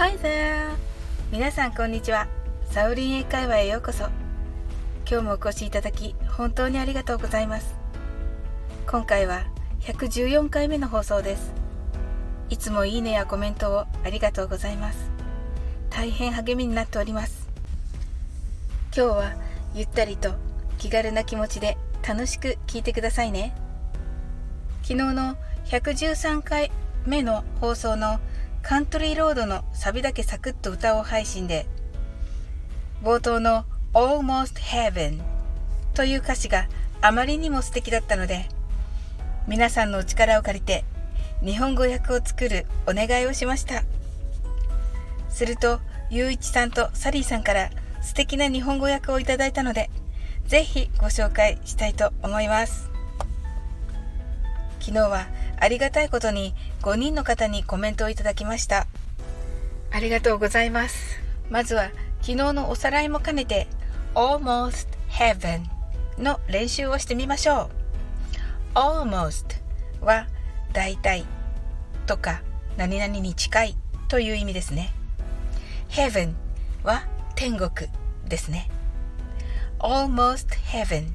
Hi there! 皆さんこんにちは。サウリン英会話へようこそ。今日もお越しいただき本当にありがとうございます。今回は114回目の放送です。いつもいいねやコメントをありがとうございます。大変励みになっております。今日はゆったりと気軽な気持ちで楽しく聞いてくださいね。昨日の113回目の放送のカントリーロードのサビだけサクッと歌おう配信で冒頭の Almost Heaven という歌詞があまりにも素敵だったので皆さんのお力を借りて日本語訳を作るお願いをしました。するとゆういちさんとサリーさんから素敵な日本語訳をいただいたのでぜひご紹介したいと思います。昨日はありがたいことに5人の方にコメントをいただきました。ありがとうございます。まずは昨日のおさらいも兼ねて Almost Heaven の練習をしてみましょう。Almost は大体とか何々に近いという意味ですね。Heaven は天国ですね。Almost Heaven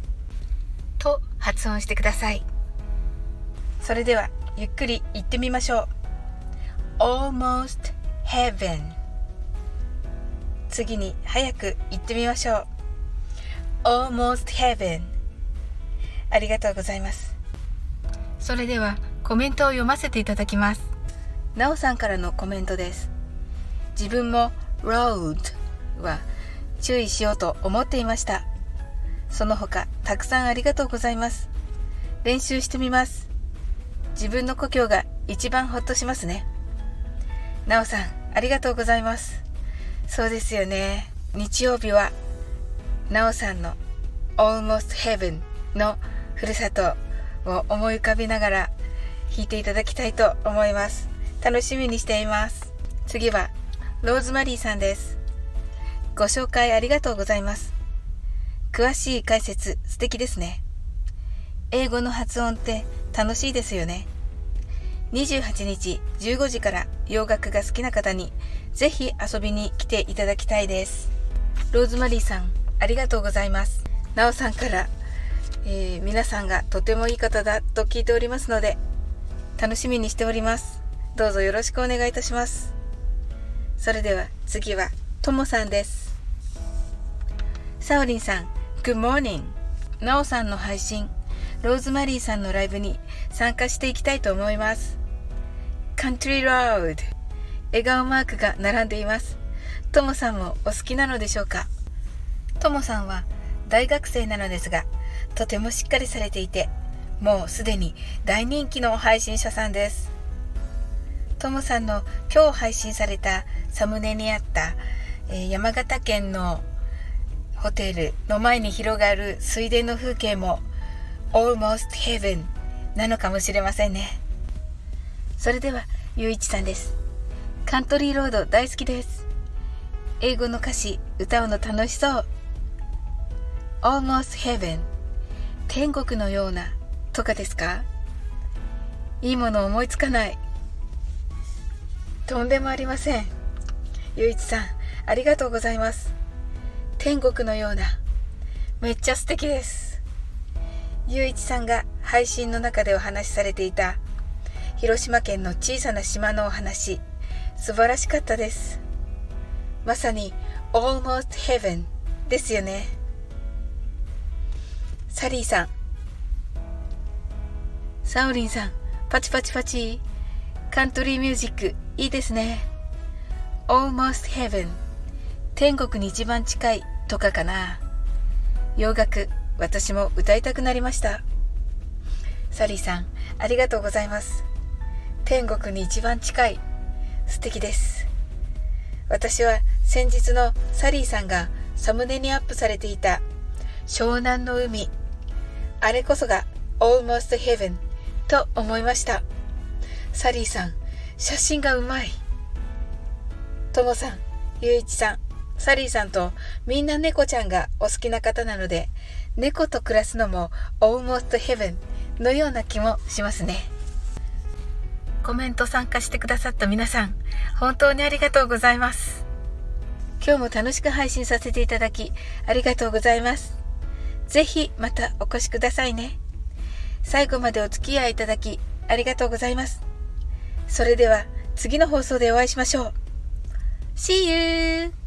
と発音してください。それではゆっくり言ってみましょう。Almost Heaven. 次に早く言ってみましょう。Almost Heaven. ありがとうございます。それではコメントを読ませていただきます。なおさんからのコメントです。自分も Road は注意しようと思っていました。その他たくさんありがとうございます。練習してみます。自分の故郷が一番ほっとしますね。なおさん、ありがとうございます。そうですよね。日曜日は、なおさんの Almost Heaven のふるさとを思い浮かべながら弾いていただきたいと思います。楽しみにしています。次は、ローズマリーさんです。ご紹介ありがとうございます。詳しい解説素敵ですね。英語の発音って楽しいですよね。28日15時から洋楽が好きな方にぜひ遊びに来ていただきたいです。ローズマリーさん、ありがとうございます。なおさんから、えー、皆さんがとてもいい方だと聞いておりますので、楽しみにしております。どうぞよろしくお願いいたします。それでは次は、ともさんです。サオリンさん、Good morning! なおさんの配信、ローズマリーさんのライブに参加していきたいと思います。カントリーロード笑顔マークが並んでいます。ともさんもお好きなのでしょうか？ともさんは大学生なのですが、とてもしっかりされていて、もうすでに大人気の配信者さんです。ともさんの今日配信されたサムネにあった、えー、山形県のホテルの前に広がる水田の風景も almost heaven なのかもしれませんね。それでは、ゆういちさんです。カントリーロード大好きです。英語の歌詞、歌うの楽しそう。almost heaven 天国のようなとかですか？いいもの思いつかない。とんでもありません。ゆういちさん、ありがとうございます。天国のような。めっちゃ素敵です。ゆういちさんが配信の中でお話しされていた広島県の小さな島のお話素晴らしかったです。まさに almost heaven ですよね。サリーさん。サオリンさんパチパチパチ。カントリーミュージックいいですね。almost heaven 天国に一番近いとかかな。洋楽。私も歌いたくなりました。サリーさん、ありがとうございます。天国に一番近い。素敵です。私は先日のサリーさんがサムネにアップされていた湘南の海。あれこそが Almost Heaven と思いました。サリーさん、写真がうまい。ともさん、ゆういちさん、サリーさんとみんな猫ちゃんがお好きな方なので、猫と暮らすのも almost heaven のような気もしますね。コメント参加してくださった皆さん、本当にありがとうございます。今日も楽しく配信させていただき、ありがとうございます。ぜひまたお越しくださいね。最後までお付き合いいただき、ありがとうございます。それでは次の放送でお会いしましょう。See you!